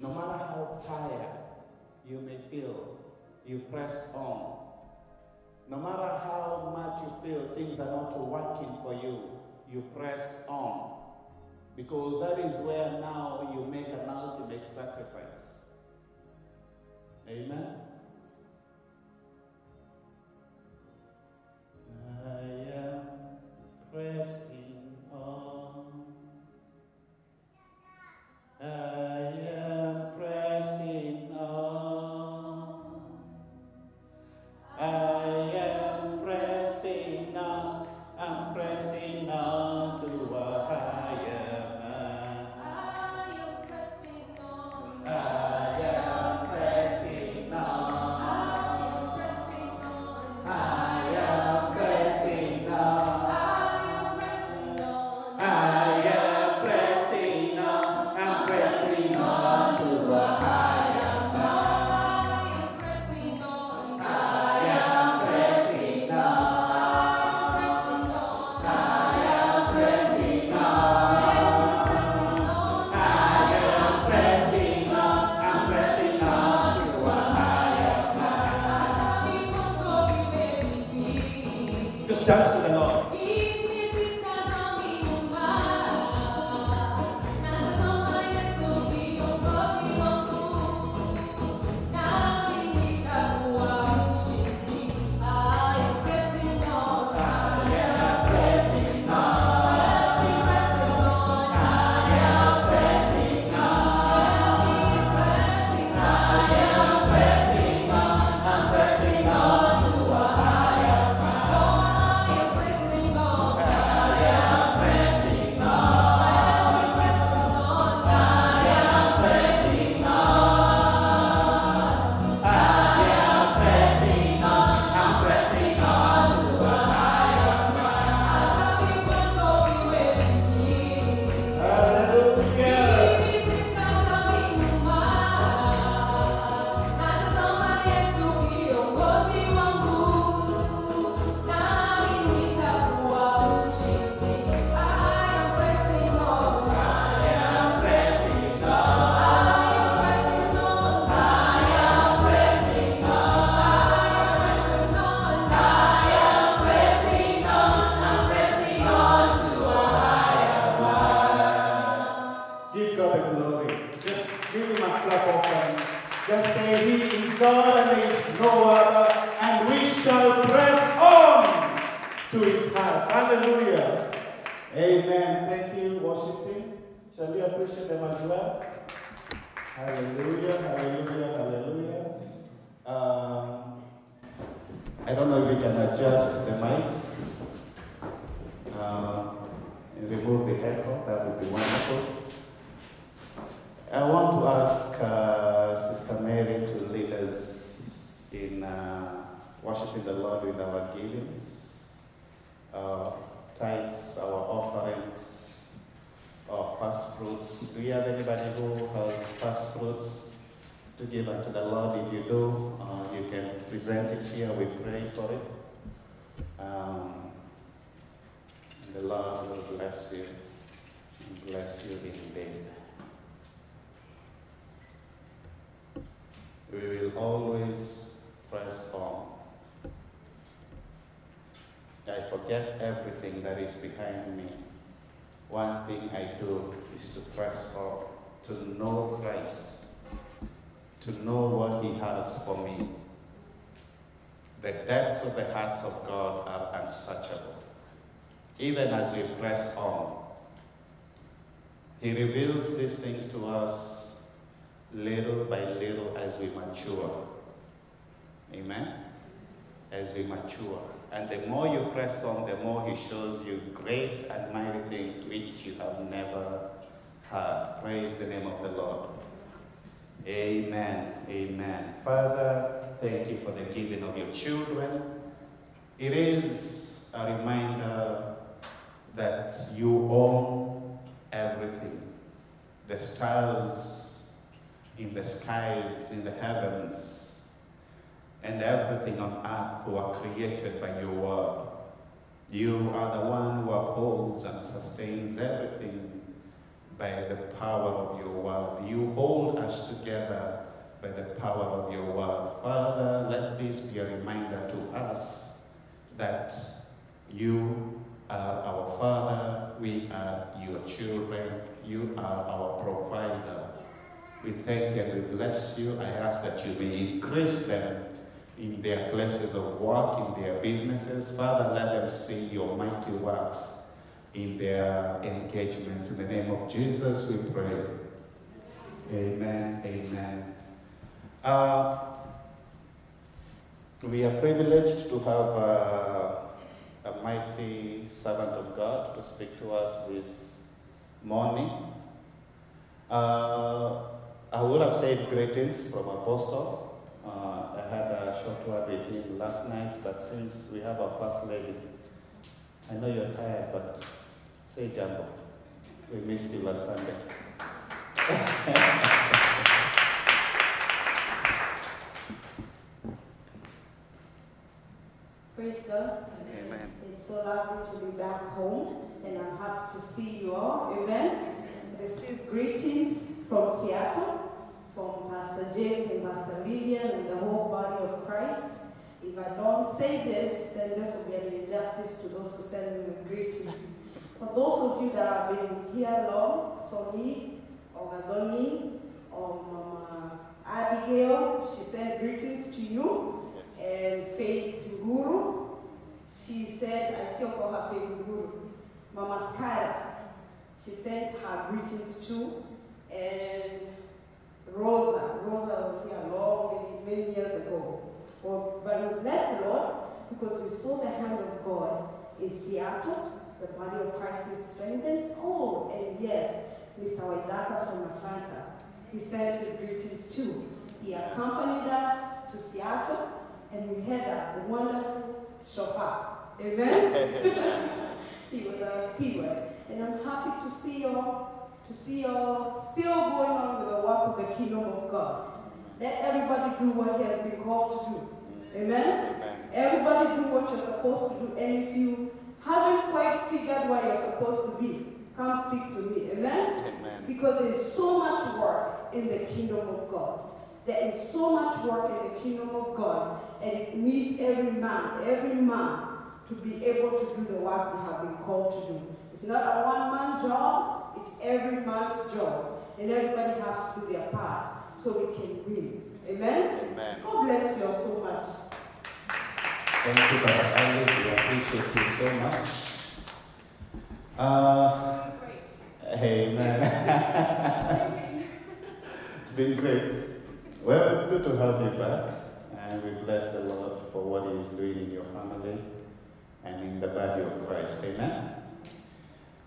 No matter how tired you may feel, you press on. No matter how much you feel things are not working for you, you press on. Because that is where now you make an ultimate sacrifice. Amen. Thank you, worship. Shall we appreciate them as well? Hallelujah, hallelujah, hallelujah. Um, I don't know if we can adjust the mics. Um, and remove the echo, that would be wonderful. I want to ask uh, Sister Mary to lead us in uh, worshiping the Lord with our givings, tithes, our offerings, our first fruits. Do you have anybody who has first fruits to give unto the Lord? If you do, uh, you can present it here. We pray for it. Um, the Lord will bless you and bless you indeed. We will always press on. I forget everything that is behind me. One thing I do is to press on, to know Christ, to know what He has for me. The depths of the hearts of God are unsearchable. Even as we press on, He reveals these things to us little by little as we mature. Amen? As we mature. And the more you press on, the more He shows you great and mighty things which you have never heard. Praise the name of the Lord. Amen. Amen. Father, thank you for the giving of your children. It is a reminder that you own everything the stars in the skies, in the heavens, and everything on earth were created by your word. You are the one who upholds and sustains everything by the power of your word. You hold us together by the power of your word. Father, let this be a reminder to us that you are our Father, we are your children, you are our provider. We thank you and we bless you. I ask that you may increase them in their places of work, in their businesses. Father, let them see your mighty works in their engagements. In the name of Jesus, we pray. Amen. Amen. Uh, we are privileged to have uh, a mighty servant of God to speak to us this morning. Uh, I would have said greetings from Apostle. I had a short word with him last night, but since we have our first lady, I know you're tired, but say jambo. We missed you last Sunday. Praise God. Amen. It's so lovely to be back home, and I'm happy to see you all. Amen. Receive greetings from Seattle, from Pastor James and Pastor Lillian and the whole body of Christ. If I don't say this, then this will be an injustice to those who send me with greetings. For those of you that have been here long, Soni, or Adoni, or Mama Abigail, she sent greetings to you, and Faith Guru, she said, I still call her Faith Guru. Mama Skyla, she sent her greetings too. And Rosa, Rosa was here long, many, many years ago. But, but we bless the Lord because we saw the hand of God in Seattle. The body of Christ is strengthened. Oh, and yes, Mr. Waidaka from Atlanta, he sent his greetings too. He accompanied us to Seattle and we had a wonderful shofar. Amen? he was our steward. And I'm happy to see y'all, to see y'all still going on with the work of the kingdom of God. Let everybody do what he has been called to do. Amen? Amen. Everybody do what you're supposed to do. And if you haven't quite figured where you're supposed to be, come speak to me. Amen? Amen. Because there's so much work in the kingdom of God. There is so much work in the kingdom of God, and it needs every man, every man to be able to do the work they have been called to do. It's not a one-man job, it's every man's job. And everybody has to do their part so we can win. Amen? Amen. God bless you all so much. Thank you, Pastor Alice. We appreciate you so much. Uh, amen. it's been great. Well, it's good to have you back, and we bless the Lord for what He is doing in your family and in the body of Christ. Amen.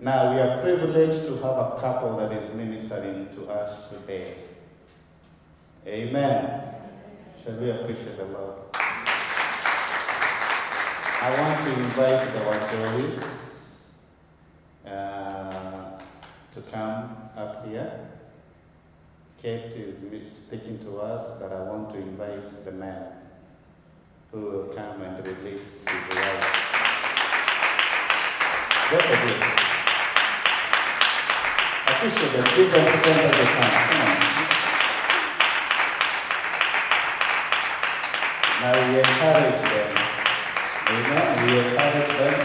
Now, we are privileged to have a couple that is ministering to us today. Amen. Shall we appreciate the Lord? I want to invite our Joyce uh, to come up here. Kate is speaking to us, but I want to invite the man who will come and release his wife. Both. Appreciate them. Give them a hand as they come. Come on. Now we encourage them. Amen. We encourage them.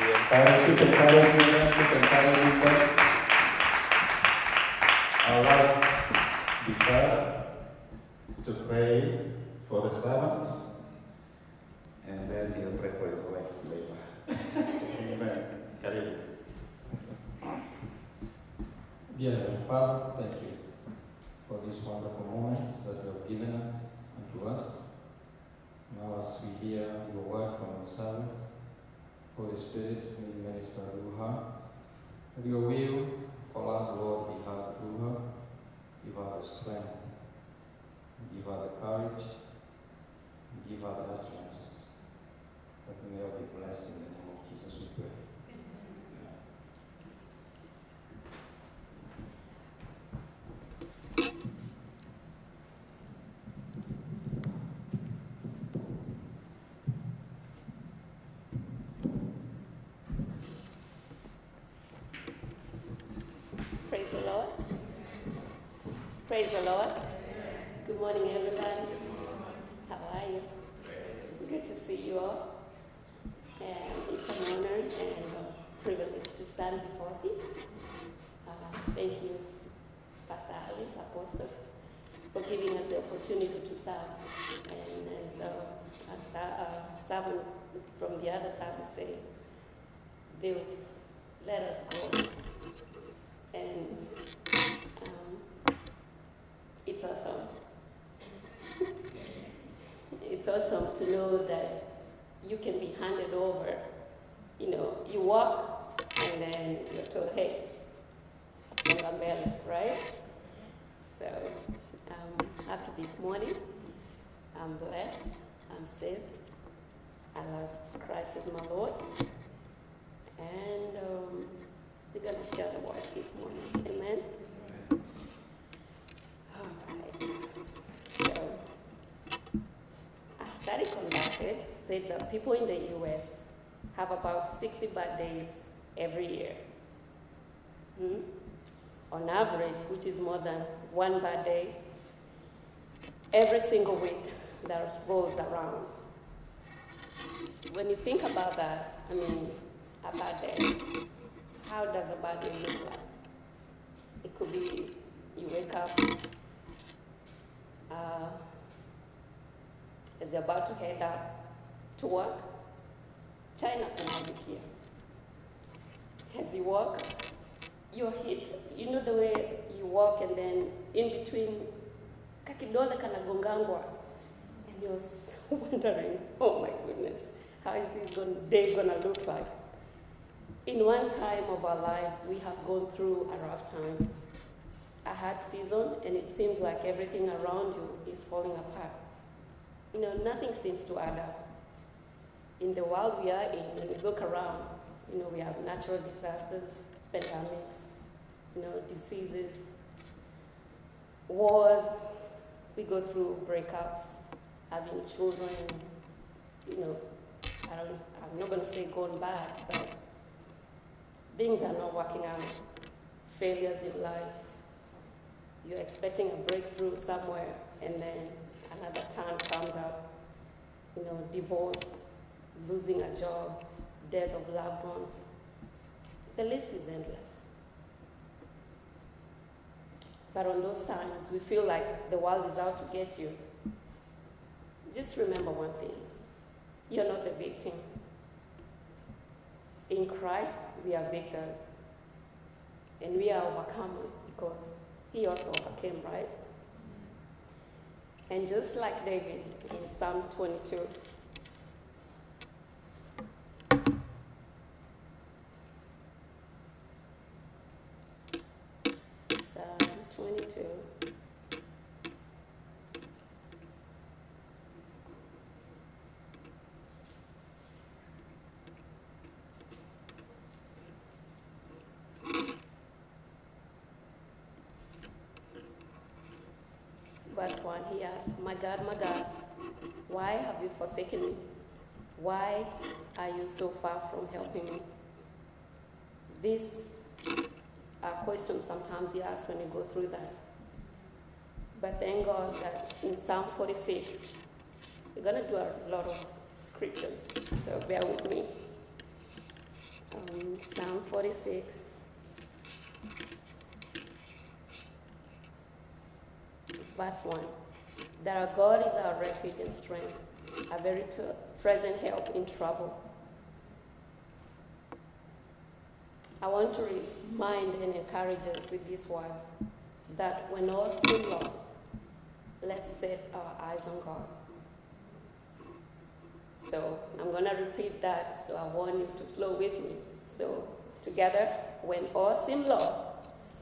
We encourage, keep encouraging them, keep encouraging them. Our last defer to pray for the servants, and then he'll pray for his wife later. Amen. Karibu. Dear Father, thank you for this wonderful moment that you have given unto us. Now as we hear your word from your servant, Holy Spirit, may minister through her. Your will for us, Lord, be heard through her. Give her the strength, give her the courage, give her the utterances. That we may all be blessed in the name of Jesus, we pray. Praise the Lord. Praise the Lord. Good morning, everybody. How are you? Good to see you all. And it's an honor and a privilege to stand before you. Uh, thank you, Pastor Alice, Apostle, for giving us the opportunity to serve. And as a, a, servant from the other side would say, they've let us go. And um, it's awesome. it's awesome to know that you can be handed over. You know, you walk and then you're told, hey, right? So I'm happy this morning. I'm blessed. I'm saved. I love Christ as my Lord. And um, we're going to share the word this morning. Amen. All right. So, a study conducted said that people in the US have about 60 birthdays every year. Hmm? On average, which is more than one birthday every single week that rolls around. When you think about that, I mean, a bad day, how does a bad day look like? It could be you wake up uh, as you're about to head out to work, China kunaangukia. As you walk, you're hit. You know the way you walk and then in between kakidole kanagongangwa and you're s- wondering, oh my goodness, how is this gon- day gonna look like? In one time of our lives, we have gone through a rough time, a hard season, and it seems like everything around you is falling apart. You know, nothing seems to add up. In the world we are in, when we look around, you know, we have natural disasters, pandemics, you know, diseases, wars. We go through breakups, having children, you know, I don't, I'm not going to say going bad, but things are not working out. Failures in life. You're expecting a breakthrough somewhere, and then another turn comes up. You know, divorce, losing a job, death of loved ones. The list is endless. But on those times, we feel like the world is out to get you. Just remember one thing you're not the victim. In Christ, we are victors. And we are overcomers because He also overcame, right? And just like David in Psalm 22, Psalm 22. Verse 1, he asked, My God, my God, why have you forsaken me? Why are you so far from helping me? Are questions sometimes you ask when you go through that. But thank God that in Psalm 46, we're going to do a lot of scriptures, so bear with me. Um, Psalm 46. Verse 1 That our God is our refuge and strength, a very present help in trouble. I want to remind and encourage us with these words that when all seem lost, let's set our eyes on God. So I'm going to repeat that, so I want you to flow with me. So, together, when all seem lost,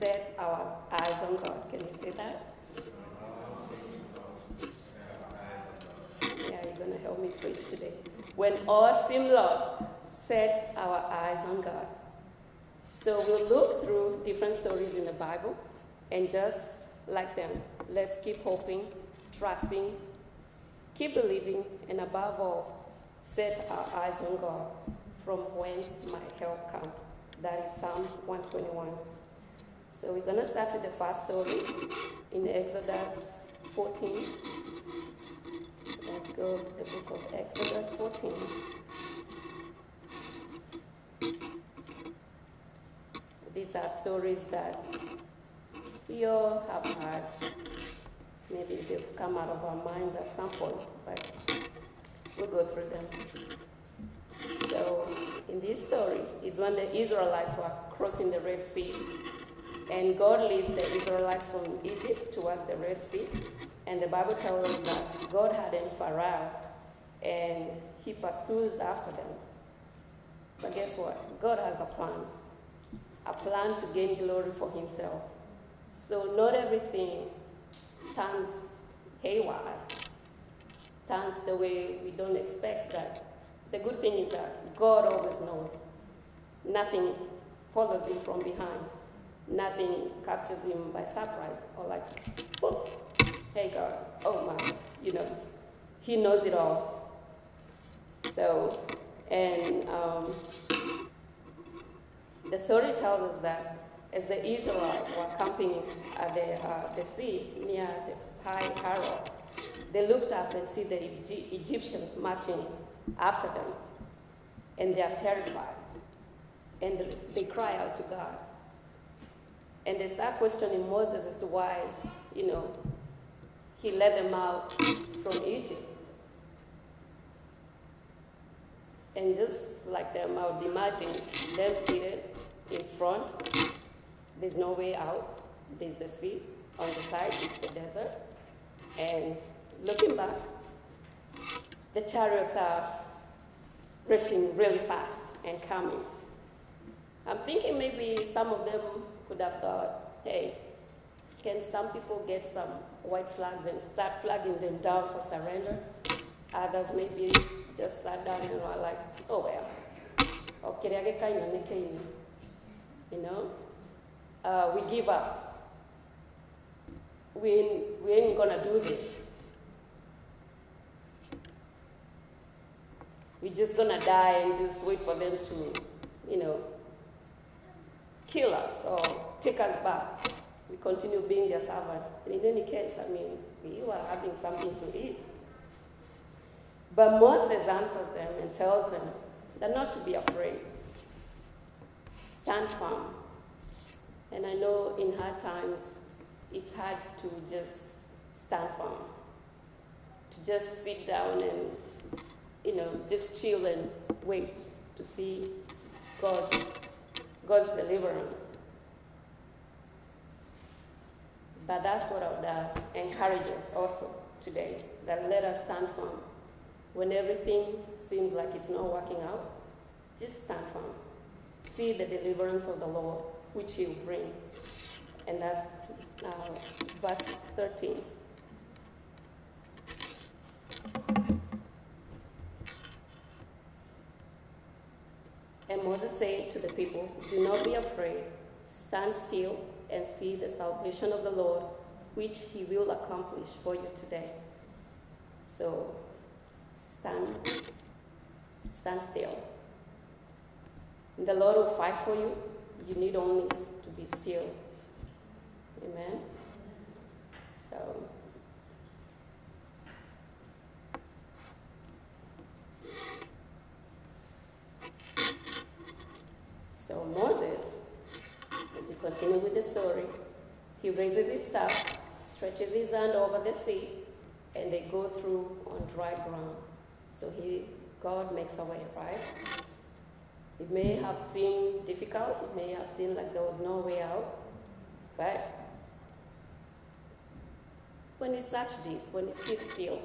set our eyes on God. Can you say that? Yeah, you're going to help me preach today. When all seem lost, set our eyes on God. So we'll look through different stories in the Bible and just like them, let's keep hoping, trusting, keep believing, and above all, set our eyes on God from whence my help come. That is Psalm 121. So we're going to start with the first story. in Exodus 14. Let's go to the book of Exodus 14. These are stories that we all have heard. Maybe they've come out of our minds at some point, but we'll go through them. So, in this story, is when the Israelites were crossing the Red Sea, and God leads the Israelites from Egypt towards the Red Sea. And the Bible tells us that God had hardened Pharaoh, and he pursues after them. But guess what? God has a plan, a plan to gain glory for Himself. So not everything turns haywire, turns the way we don't expect that. The good thing is that God always knows. Nothing follows him from behind. Nothing captures him by surprise or like, oh, hey God, oh my, you know, he knows it all. So, and um, the story tells us that as the Israelites were camping at the, uh, the sea near the Pi Hahiroth, they looked up and see the Egy- Egyptians marching after them, and they are terrified, and they cry out to God, and they start questioning Moses as to why, you know, he led them out from Egypt. And just like them, I would imagine them seated in front. There's no way out. There's the sea. On the side, it's the desert. And looking back, the chariots are racing really fast and coming. I'm thinking maybe some of them could have thought, hey, can some people get some white flags and start flagging them down for surrender? Others maybe just sat down and were like, oh well, okay, you know, uh, we give up. We, ain't- we ain't gonna do this. We're just gonna die and just wait for them to, you know, kill us or take us back. We continue being their servant. And in any case, I mean, we were having something to eat. But Moses answers them and tells them that not to be afraid. Stand firm. And I know in hard times, it's hard to just stand firm. To just sit down and, you know, just chill and wait to see God, God's deliverance. But that's what I would uh, encourage us also today, that let us stand firm. When everything seems like it's not working out, just stand firm. See the deliverance of the Lord, which He will bring. And that's uh, verse 13. And Moses said to the people, Do not be afraid, stand still and see the salvation of the Lord, which he will accomplish for you today. So stand, stand still. The Lord will fight for you. You need only to be still. Amen. So So Moses, as you continue with the story, he raises his staff, stretches his hand over the sea, and they go through on dry ground. So he, God makes a way, right? It may have seemed difficult, it may have seemed like there was no way out, but when you search deep, when you sit still,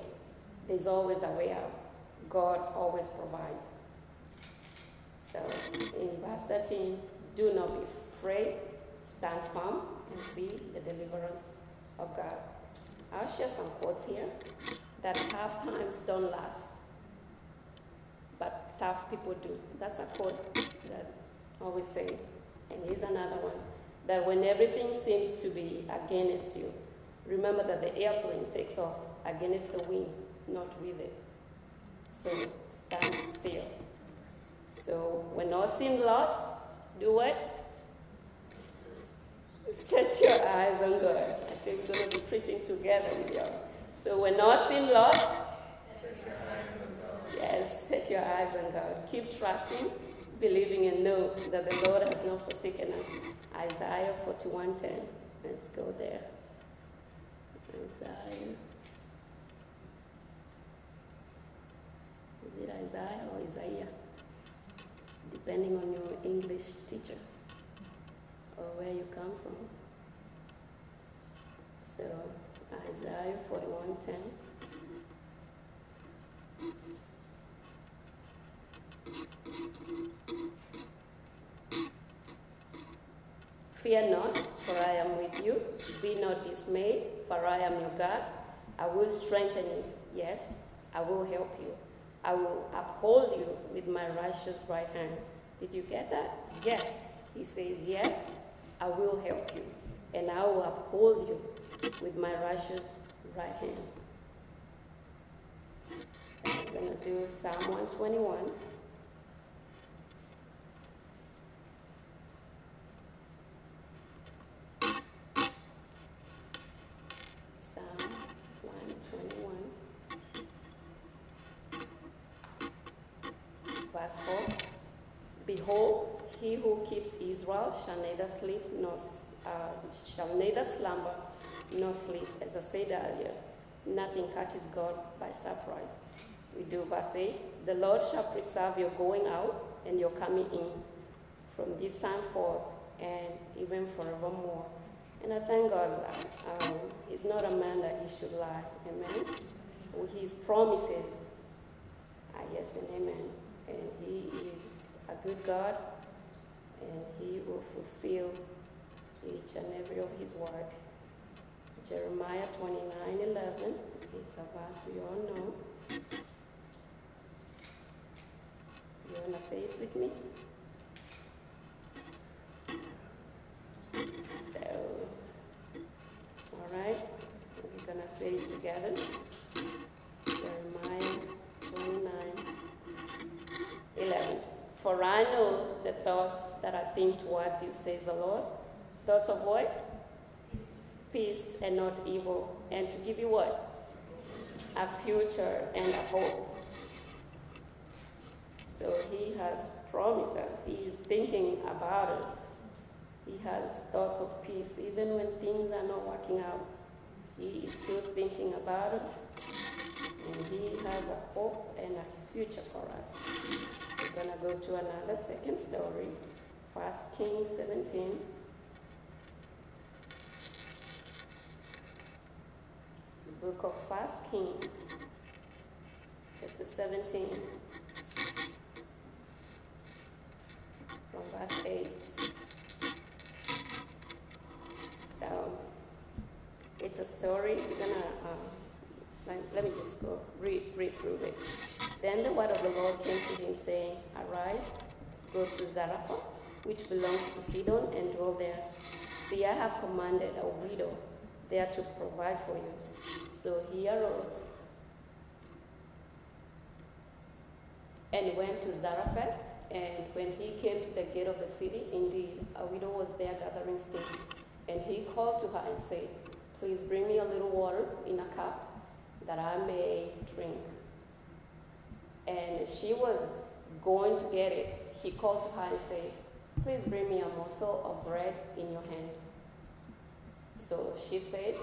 there's always a way out. God always provides. So in verse 13, do not be afraid, stand firm and see the deliverance of God. I'll share some quotes here that tough times don't last, tough people do. That's a quote that I always say. And here's another one that when everything seems to be against you, remember that the airplane takes off against the wind, not with it. So stand still. So when all seems lost, do what? Set your eyes on God. I said we're going to be preaching together with y'all. So when all seem lost, yes, set your eyes on God. Keep trusting, believing, and know that the Lord has not forsaken us. Isaiah 41:10. Let's go there. Isaiah. Is it Isaiah or Isaiah? Depending on your English teacher or where you come from. So Isaiah 41:10. Fear not, for I am with you. Be not dismayed, for I am your God. I will strengthen you. Yes, I will help you. I will uphold you with my righteous right hand. Did you get that? Yes. He says, Yes, I will help you, and I will uphold you with my righteous right hand. I'm going to do Psalm 121. Behold, he who keeps Israel shall neither sleep nor uh, shall neither slumber nor sleep. As I said earlier, nothing catches God by surprise. We do verse 8 The Lord shall preserve your going out and your coming in from this time forth and even forevermore. And I thank God um, He's not a man that He should lie. Amen. His promises are yes and amen. And He is a good God and He will fulfill each and every of His word. Jeremiah 29 11. It's a verse we all know. You want to say it with me? So, all right, we're going to say it together. Jeremiah 29 11. For I know the thoughts that I think towards you, says the Lord. Thoughts of what? Peace and not evil. And to give you what? A future and a hope. So he has promised us. He is thinking about us. He has thoughts of peace. Even when things are not working out, he is still thinking about us. And he has a hope and a future for us. We're going to go to another second story. First Kings 17. The book of First Kings, chapter 17. from verse 8. So it's a story. We're gonna um, let, let me just go read read through it. Then the word of the Lord came to him, saying, Arise, go to Zarephath, which belongs to Sidon, and dwell there. See, I have commanded a widow there to provide for you. So he arose and went to Zarephath. And when he came to the gate of the city, indeed, a widow was there gathering sticks. And he called to her and said, Please bring me a little water in a cup that I may drink. And she was going to get it. He called to her and said, Please bring me a morsel of bread in your hand. So she said,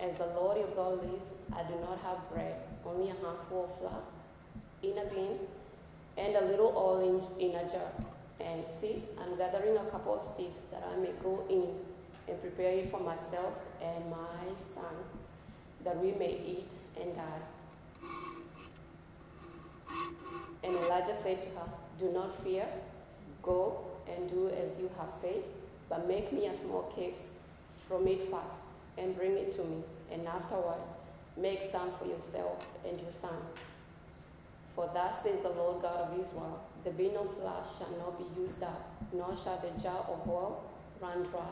As the Lord your God lives, I do not have bread, only a handful of flour in a bin and a little oil in, in a jar. And see, I'm gathering a couple of sticks that I may go in and prepare it for myself and my son, that we may eat and die. And Elijah said to her, Do not fear, go and do as you have said, but make me a small cake from it first, and bring it to me, and afterward make some for yourself and your son. For thus says the Lord God of Israel, the bin of flour shall not be used up, nor shall the jar of oil run dry,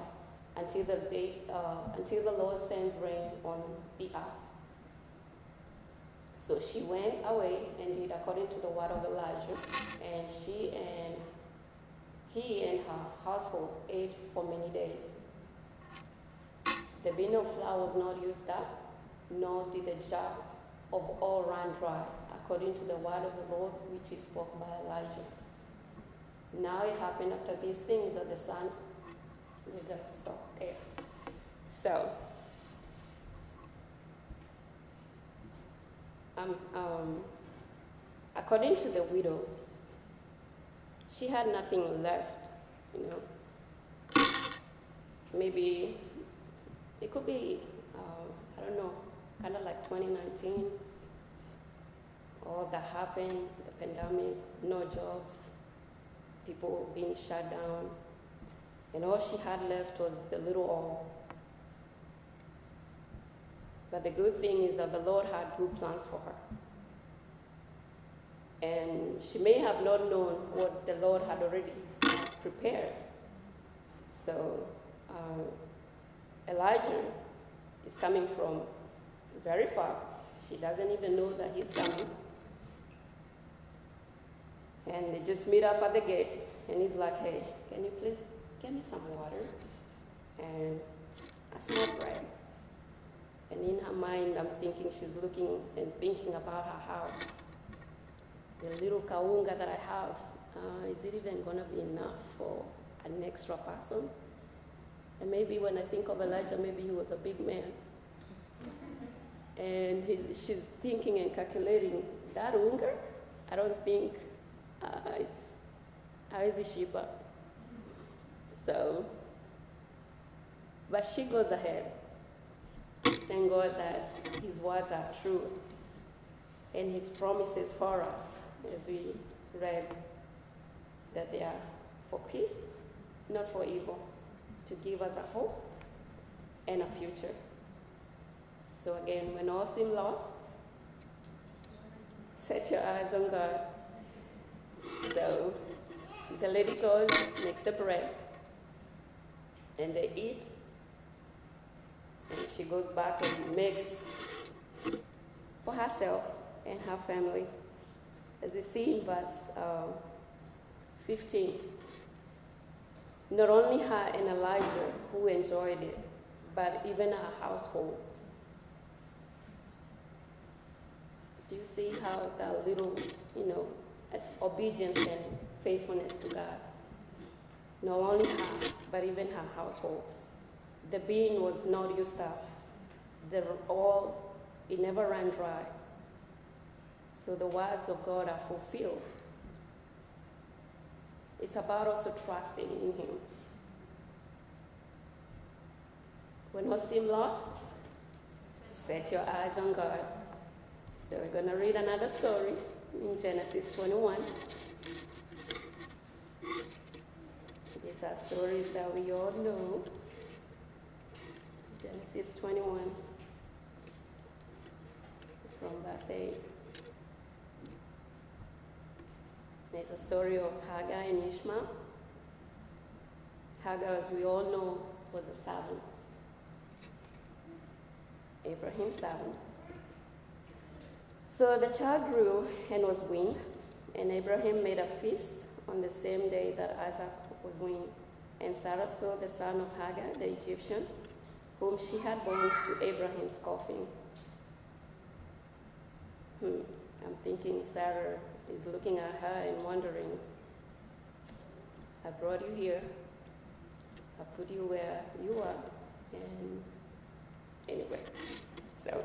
until the day, uh, until the Lord sends rain on the earth. So she went away and did according to the word of Elijah, and she and he and her household ate for many days. The bin of flour was not used up, nor did the jar of oil run dry, according to the word of the Lord which he spoke by Elijah. Now it happened after these things that the sun, we're going to stop there. So, um, um, according to the widow, she had nothing left, you know. Maybe it could be, um, I don't know, kind of like 2019. All that happened, the pandemic, no jobs, people being shut down, and all she had left was the little. But the good thing is that the Lord had good plans for her. And she may have not known what the Lord had already prepared. So uh, Elijah is coming from very far. She doesn't even know that he's coming. And they just meet up at the gate, and he's like, hey, can you please get me some water and a small bread? And in her mind, I'm thinking she's looking and thinking about her house. The little kaunga that I have, uh, is it even going to be enough for an extra person? And maybe when I think of Elijah, maybe he was a big man. And he's, she's thinking and calculating that hunger. I don't think uh, it's how is it Sheba? So, but she goes ahead. Thank God that His words are true and His promises for us, as we read, that they are for peace, not for evil, to give us a hope and a future. So, again, when all seem lost, set your eyes on God. So, the lady goes, makes the bread, and they eat and she goes back and makes for herself and her family. As we see in verse uh, 15, not only her and Elijah who enjoyed it, but even her household. Do you see how that little, you know, obedience and faithfulness to God? Not only her, but even her household. The bean was not used up. The oil, it never ran dry. So the words of God are fulfilled. It's about also trusting in Him. When all seem lost, set your eyes on God. So we're going to read another story in Genesis 21. These are stories that we all know. Genesis 21, from verse 8. There's a story of Hagar and Ishmael. Hagar, as we all know, was a servant. Abraham's servant. So the child grew and was weaned, and Abraham made a feast on the same day that Isaac was weaned. And Sarah saw the son of Hagar, the Egyptian, whom she had borne to Abraham's coffin. Hmm. I'm thinking Sarah is looking at her and wondering, I brought you here, I put you where you are, and anyway. So,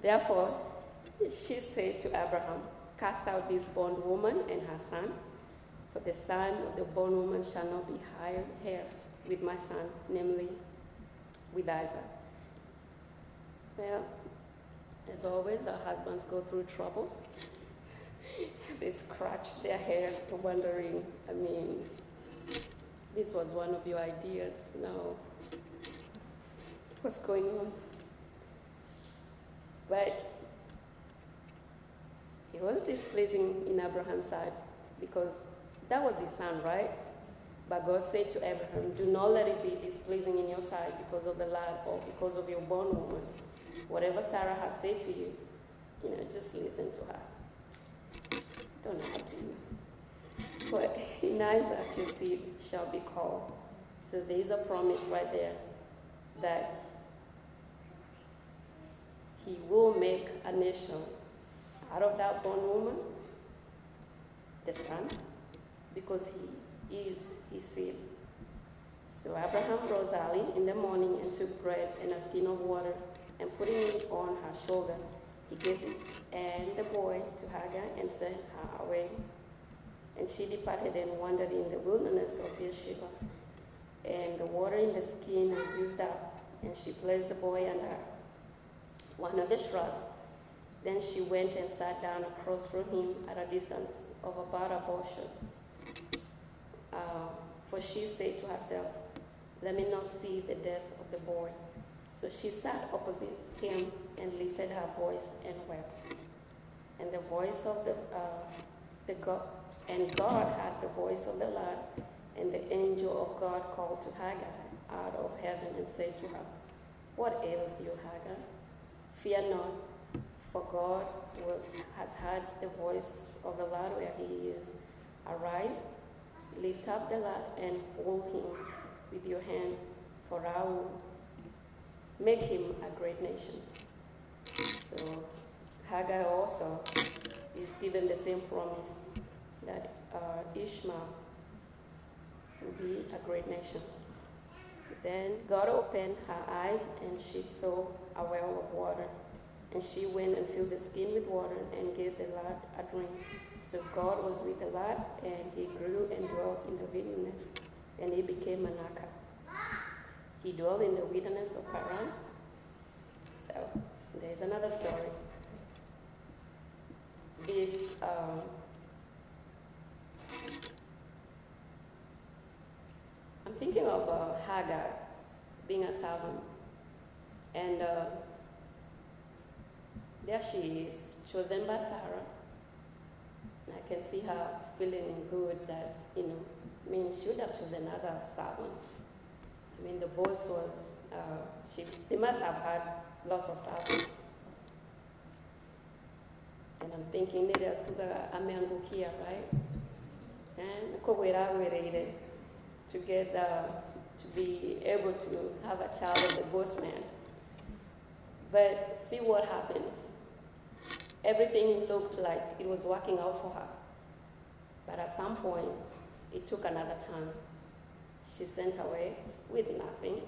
therefore, she said to Abraham, Cast out this bondwoman and her son, for the son of the bondwoman shall not be hired here with my son, namely with Isaac. Well, as always, our husbands go through trouble. they scratch their heads, wondering, I mean, this was one of your ideas. Now, what's going on? But it was displeasing in Abraham's sight because that was his son, right? But God said to Abraham, Do not let it be displeasing in your sight because of the lad or because of your bondwoman. Whatever Sarah has said to you, you know, just listen to her. Don't argue. For in Isaac your seed shall be called. So there's a promise right there that he will make a nation out of that bondwoman, the son, because he is his seed. So Abraham rose early in the morning and took bread and a skin of water, and putting it on her shoulder, he gave it and the boy to Hagar and sent her away. And she departed and wandered in the wilderness of Beersheba. And the water in the skin was used up, and she placed the boy under one of the shrubs. Then she went and sat down across from him at a distance of about a bushel. Uh, for she said to herself, Let me not see the death of the boy. So she sat opposite him and lifted her voice and wept. And the voice of the, uh, the God, and God heard the voice of the Lord, and the angel of God called to Hagar out of heaven and said to her, What ails you, Hagar? Fear not, for God will, has heard the voice of the Lord where he is. Arise, lift up the lad, and hold him with your hand, for I will make him a great nation. So Hagar also is given the same promise that uh, Ishmael will be a great nation. Then God opened her eyes and she saw a well of water. And she went and filled the skin with water and gave the lad a drink. So God was with the lad, and he grew and dwelt in the wilderness, and he became an Anaka. He dwelt in the wilderness of Paran. So there's another story. This um, I'm thinking of uh, Hagar being a servant, and uh, there she is, chosen by Sarah. I can see her feeling good that, you know, I mean, she would have chosen other servants. I mean, the boss was, uh, she, they must have had lots of servants. And I'm thinking, nire tuga ameangukia, right? And kogwerawereire to get, uh, to be able to have a child of the boss man. But see what happens. Everything looked like it was working out for her. But at some point, it took another turn. She sent away with nothing,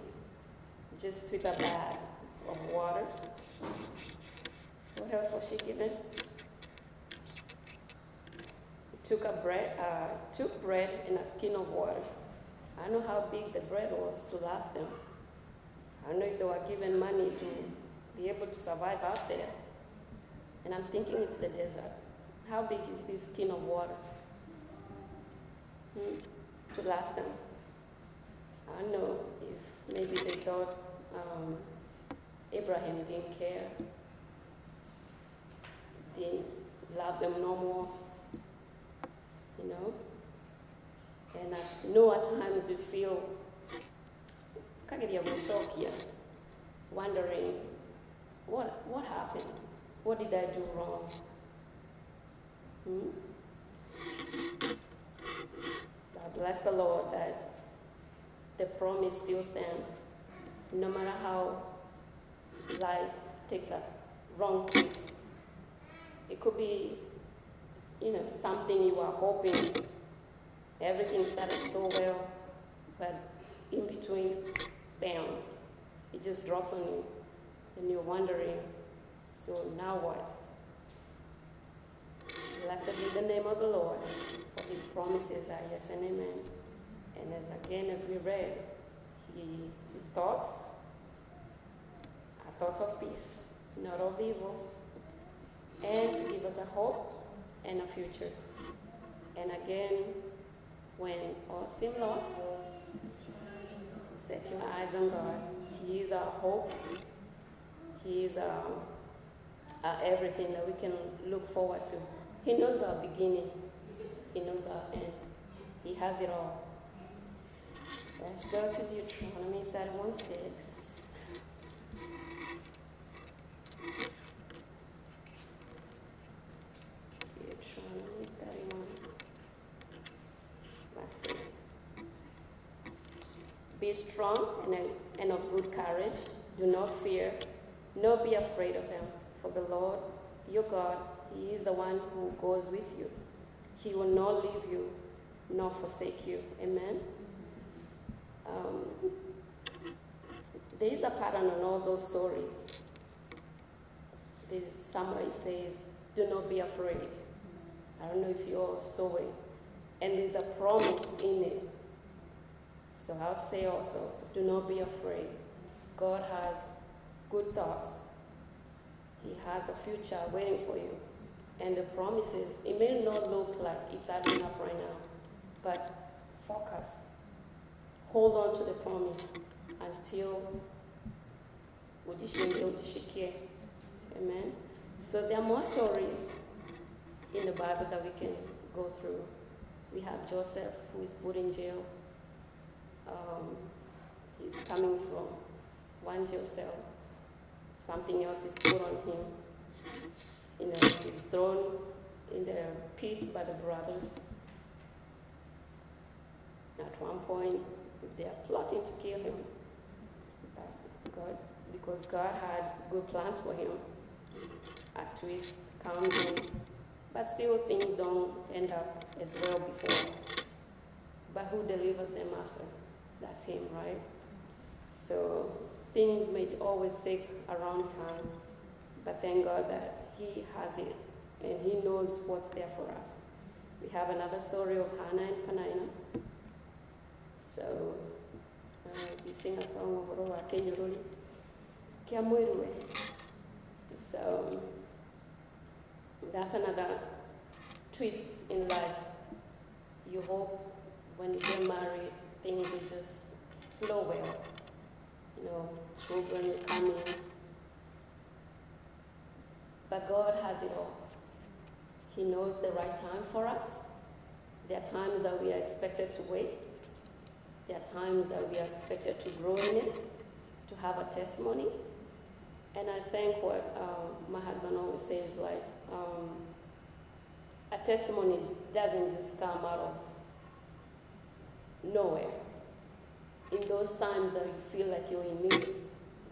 just with a bag of water. What else was she given? Took a bread, uh, took bread and a skin of water. I know how big the bread was to last them. I know if they were given money to be able to survive out there. And I'm thinking it's the desert. How big is this skin of water? Hmm? To last them. I don't know if maybe they thought um, Abraham didn't care, didn't love them no more, you know. And I know at times we feel wondering what what happened, what did I do wrong? Hmm? Bless the Lord that the promise still stands, no matter how life takes a wrong twist. It could be, you know, something you are hoping. Everything started so well, but in between, bam, it just drops on you, and you're wondering, so now what? Blessed be the name of the Lord, for his promises are yes and amen. And as again as we read, he, his thoughts are thoughts of peace, not of evil, and to give us a hope and a future. And again, when all seem lost, set your eyes on God. He is our hope. He is our, our everything that we can look forward to. He knows our beginning. He knows our end. He has it all. Let's go to Deuteronomy 31 6. Deuteronomy 31. Let's see. Be strong and, and of good courage. Do not fear, Nor be afraid of them, for the Lord your God, He is the one who goes with you. He will not leave you nor forsake you. Amen. Um, there is a pattern on all those stories. There's somewhere it says, Do not be afraid. I don't know if you all saw it. And there's a promise in it. So I'll say also, do not be afraid. God has good thoughts. He has a future waiting for you. And the promises, it may not look like it's adding up right now, but focus. Hold on to the promise until. Amen. So there are more stories in the Bible that we can go through. We have Joseph who is put in jail. Um, he's coming from one jail cell. Something else is put on him. You know, he's thrown in the pit by the brothers. At one point, they are plotting to kill him. But God, because God had good plans for him, a twist comes in. But still, things don't end up as well before. But who delivers them after? That's Him, right? So things may always take a long time, but thank God that He has it and He knows what's there for us. We have another story of Hannah and Peninnah. So uh, we sing a song of Roa Kenyururi. So that's another twist in life. You hope when you get married, things will just flow well. Know, children come. But God has it all. He knows the right time for us. There are times that we are expected to wait. There are times that we are expected to grow in it, to have a testimony. And I think what um, my husband always says, like, um, a testimony doesn't just come out of nowhere. In those times that you feel like you're in need,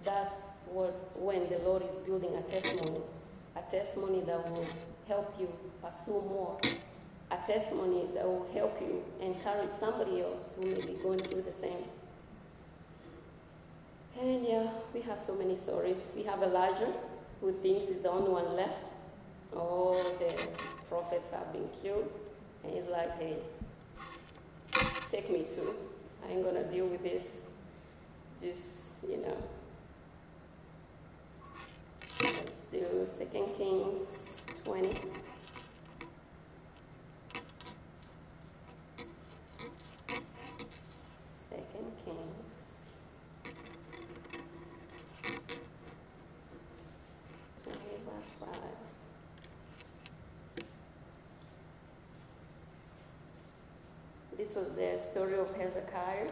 that's what when the Lord is building a testimony, a testimony that will help you pursue more, a testimony that will help you encourage somebody else who may be going through the same. And yeah, we have so many stories. We have Elijah, who thinks he's the only one left. All the prophets have been killed. And he's like, hey, take me too. I ain't gonna deal with this. Just, you know. Let's do Second Kings 20. Second Kings 20 verse 5. This was the story of Hezekiah.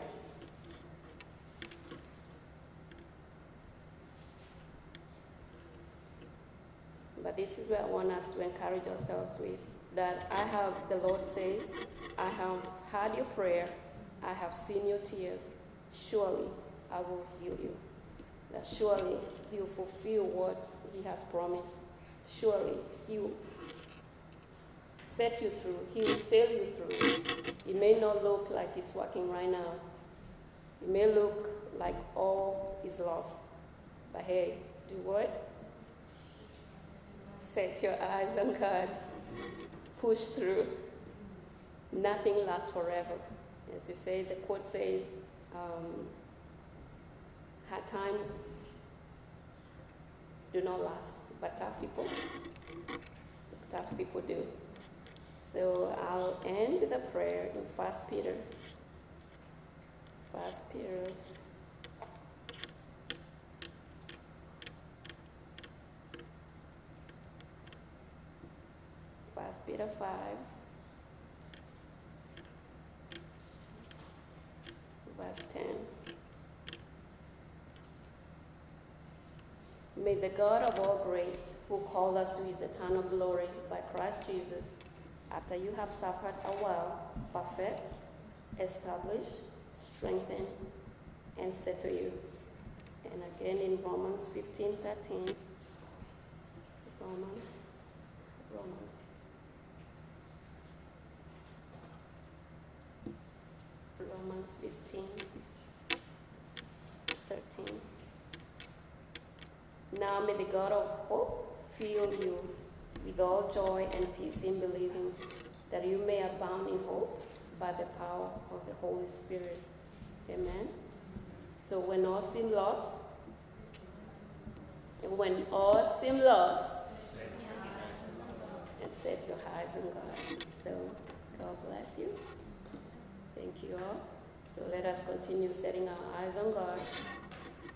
But this is where I want us to encourage ourselves with that I have, the Lord says, I have heard your prayer, I have seen your tears. Surely I will heal you. That surely He will fulfill what He has promised. Surely He will set you through, He will sail you through. It may not look like it's working right now. It may look like all is lost. But hey, do what? Set your eyes on God. Push through. Nothing lasts forever. As we say, the quote says, um, hard times do not last, but tough people, tough people do. So I'll end with a prayer in First Peter. First Peter. First Peter five. Verse 10. May the God of all grace, who called us to his eternal glory by Christ Jesus, after you have suffered a while, perfect, establish, strengthen, and settle you. And again in Romans 15 13. Romans, Romans. Romans 15 13. Now may the God of hope fill you with all joy and peace in believing, that you may abound in hope by the power of the Holy Spirit. Amen. So when all seem lost, when all seem lost, and set your eyes on God. So God bless you. Thank you all. So let us continue setting our eyes on God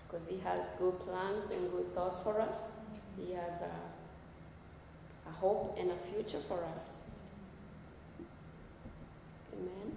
because He has good plans and good thoughts for us. He has a, a hope and a future for us. Amen.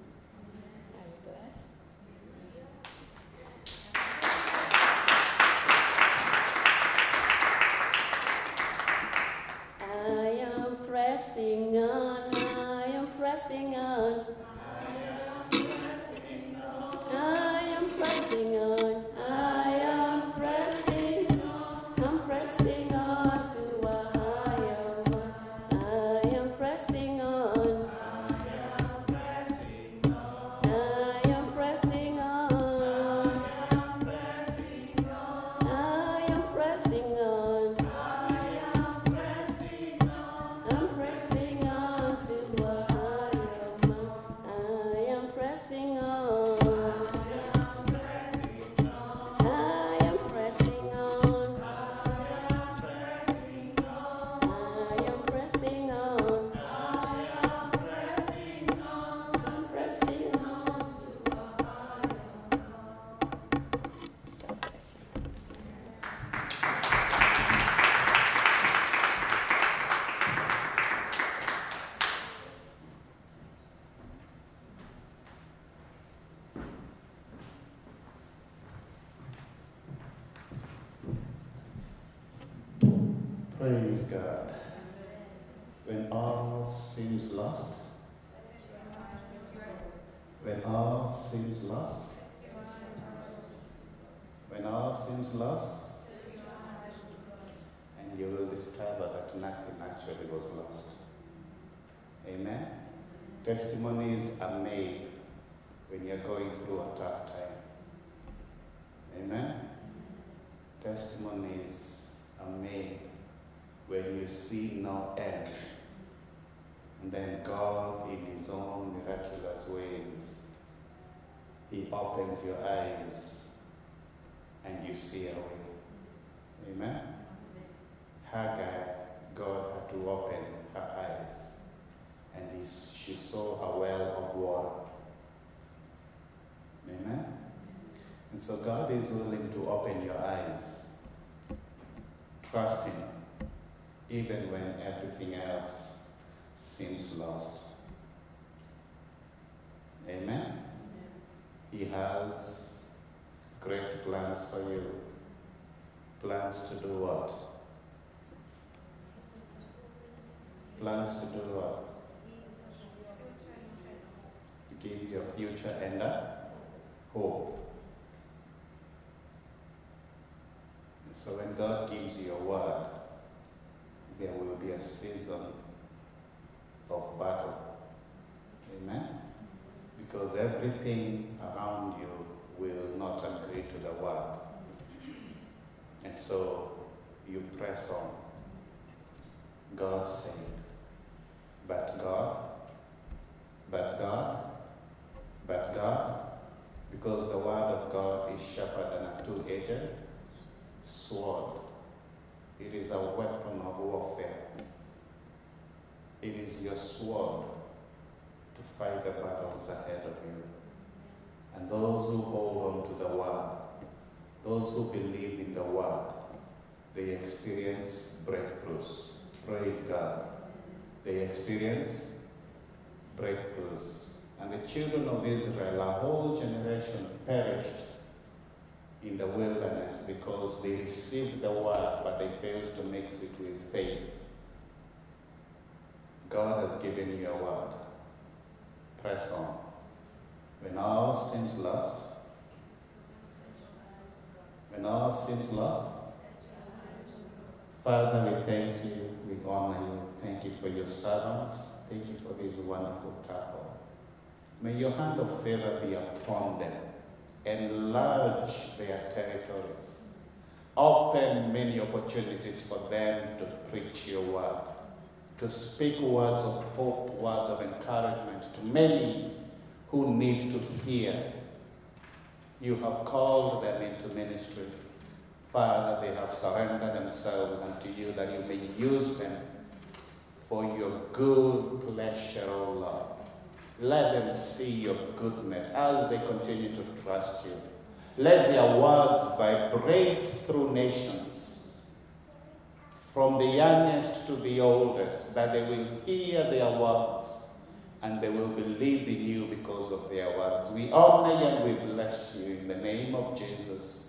Discover that nothing actually was lost. Amen. Testimonies are made when you're going through a tough time. Amen. Testimonies are made when you see no end. And then God, in His own miraculous ways, He opens your eyes and you see a way. Amen. Hagar, God had to open her eyes and he, she saw a well of water. Amen. And so God is willing to open your eyes. Trust Him, even when everything else seems lost. Amen. He has great plans for you. Plans to do what? Plans to do what? Give your future and a hope. So when God gives you a word, there will be a season of battle. Amen? Because everything around you will not agree to the word. And so you press on. God said, but God, but God, but God, because the word of God is sharper than a two-edged sword. It is a weapon of warfare. It is your sword to fight the battles ahead of you. And those who hold on to the word, those who believe in the word, they experience breakthroughs. Praise God. They experience breakthroughs. And the children of Israel, a whole generation perished in the wilderness because they received the word but they failed to mix it with faith. God has given you a word. Press on. When all seems lost, when all seems lost. Father, we thank you, we honor you. Thank you for your servant. Thank you for this wonderful couple. May your hand of favor be upon them. Enlarge their territories. Open many opportunities for them to preach your word, to speak words of hope, words of encouragement to many who need to hear. You have called them into ministry. Father, they have surrendered themselves unto you that you may use them for your good pleasure, O Lord. Let them see your goodness as they continue to trust you. Let their words vibrate through nations, from the youngest to the oldest, that they will hear their words and they will believe in you because of their words. We honor you and we bless you in the name of Jesus.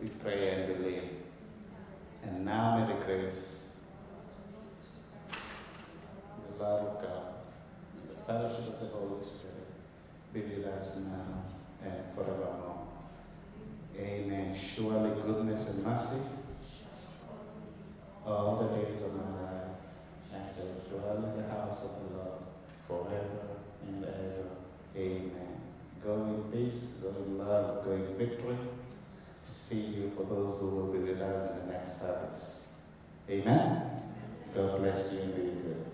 We pray and believe. And now may the grace, the love of God, and the fellowship of the Holy Spirit be with us now and forevermore. Amen. Surely goodness and mercy all the days of my life, and shall dwell in the house of the Lord forever and ever. Amen. Go in peace, go in love, go in victory see you for those who will be with us in the next service. Amen. God bless you and be good.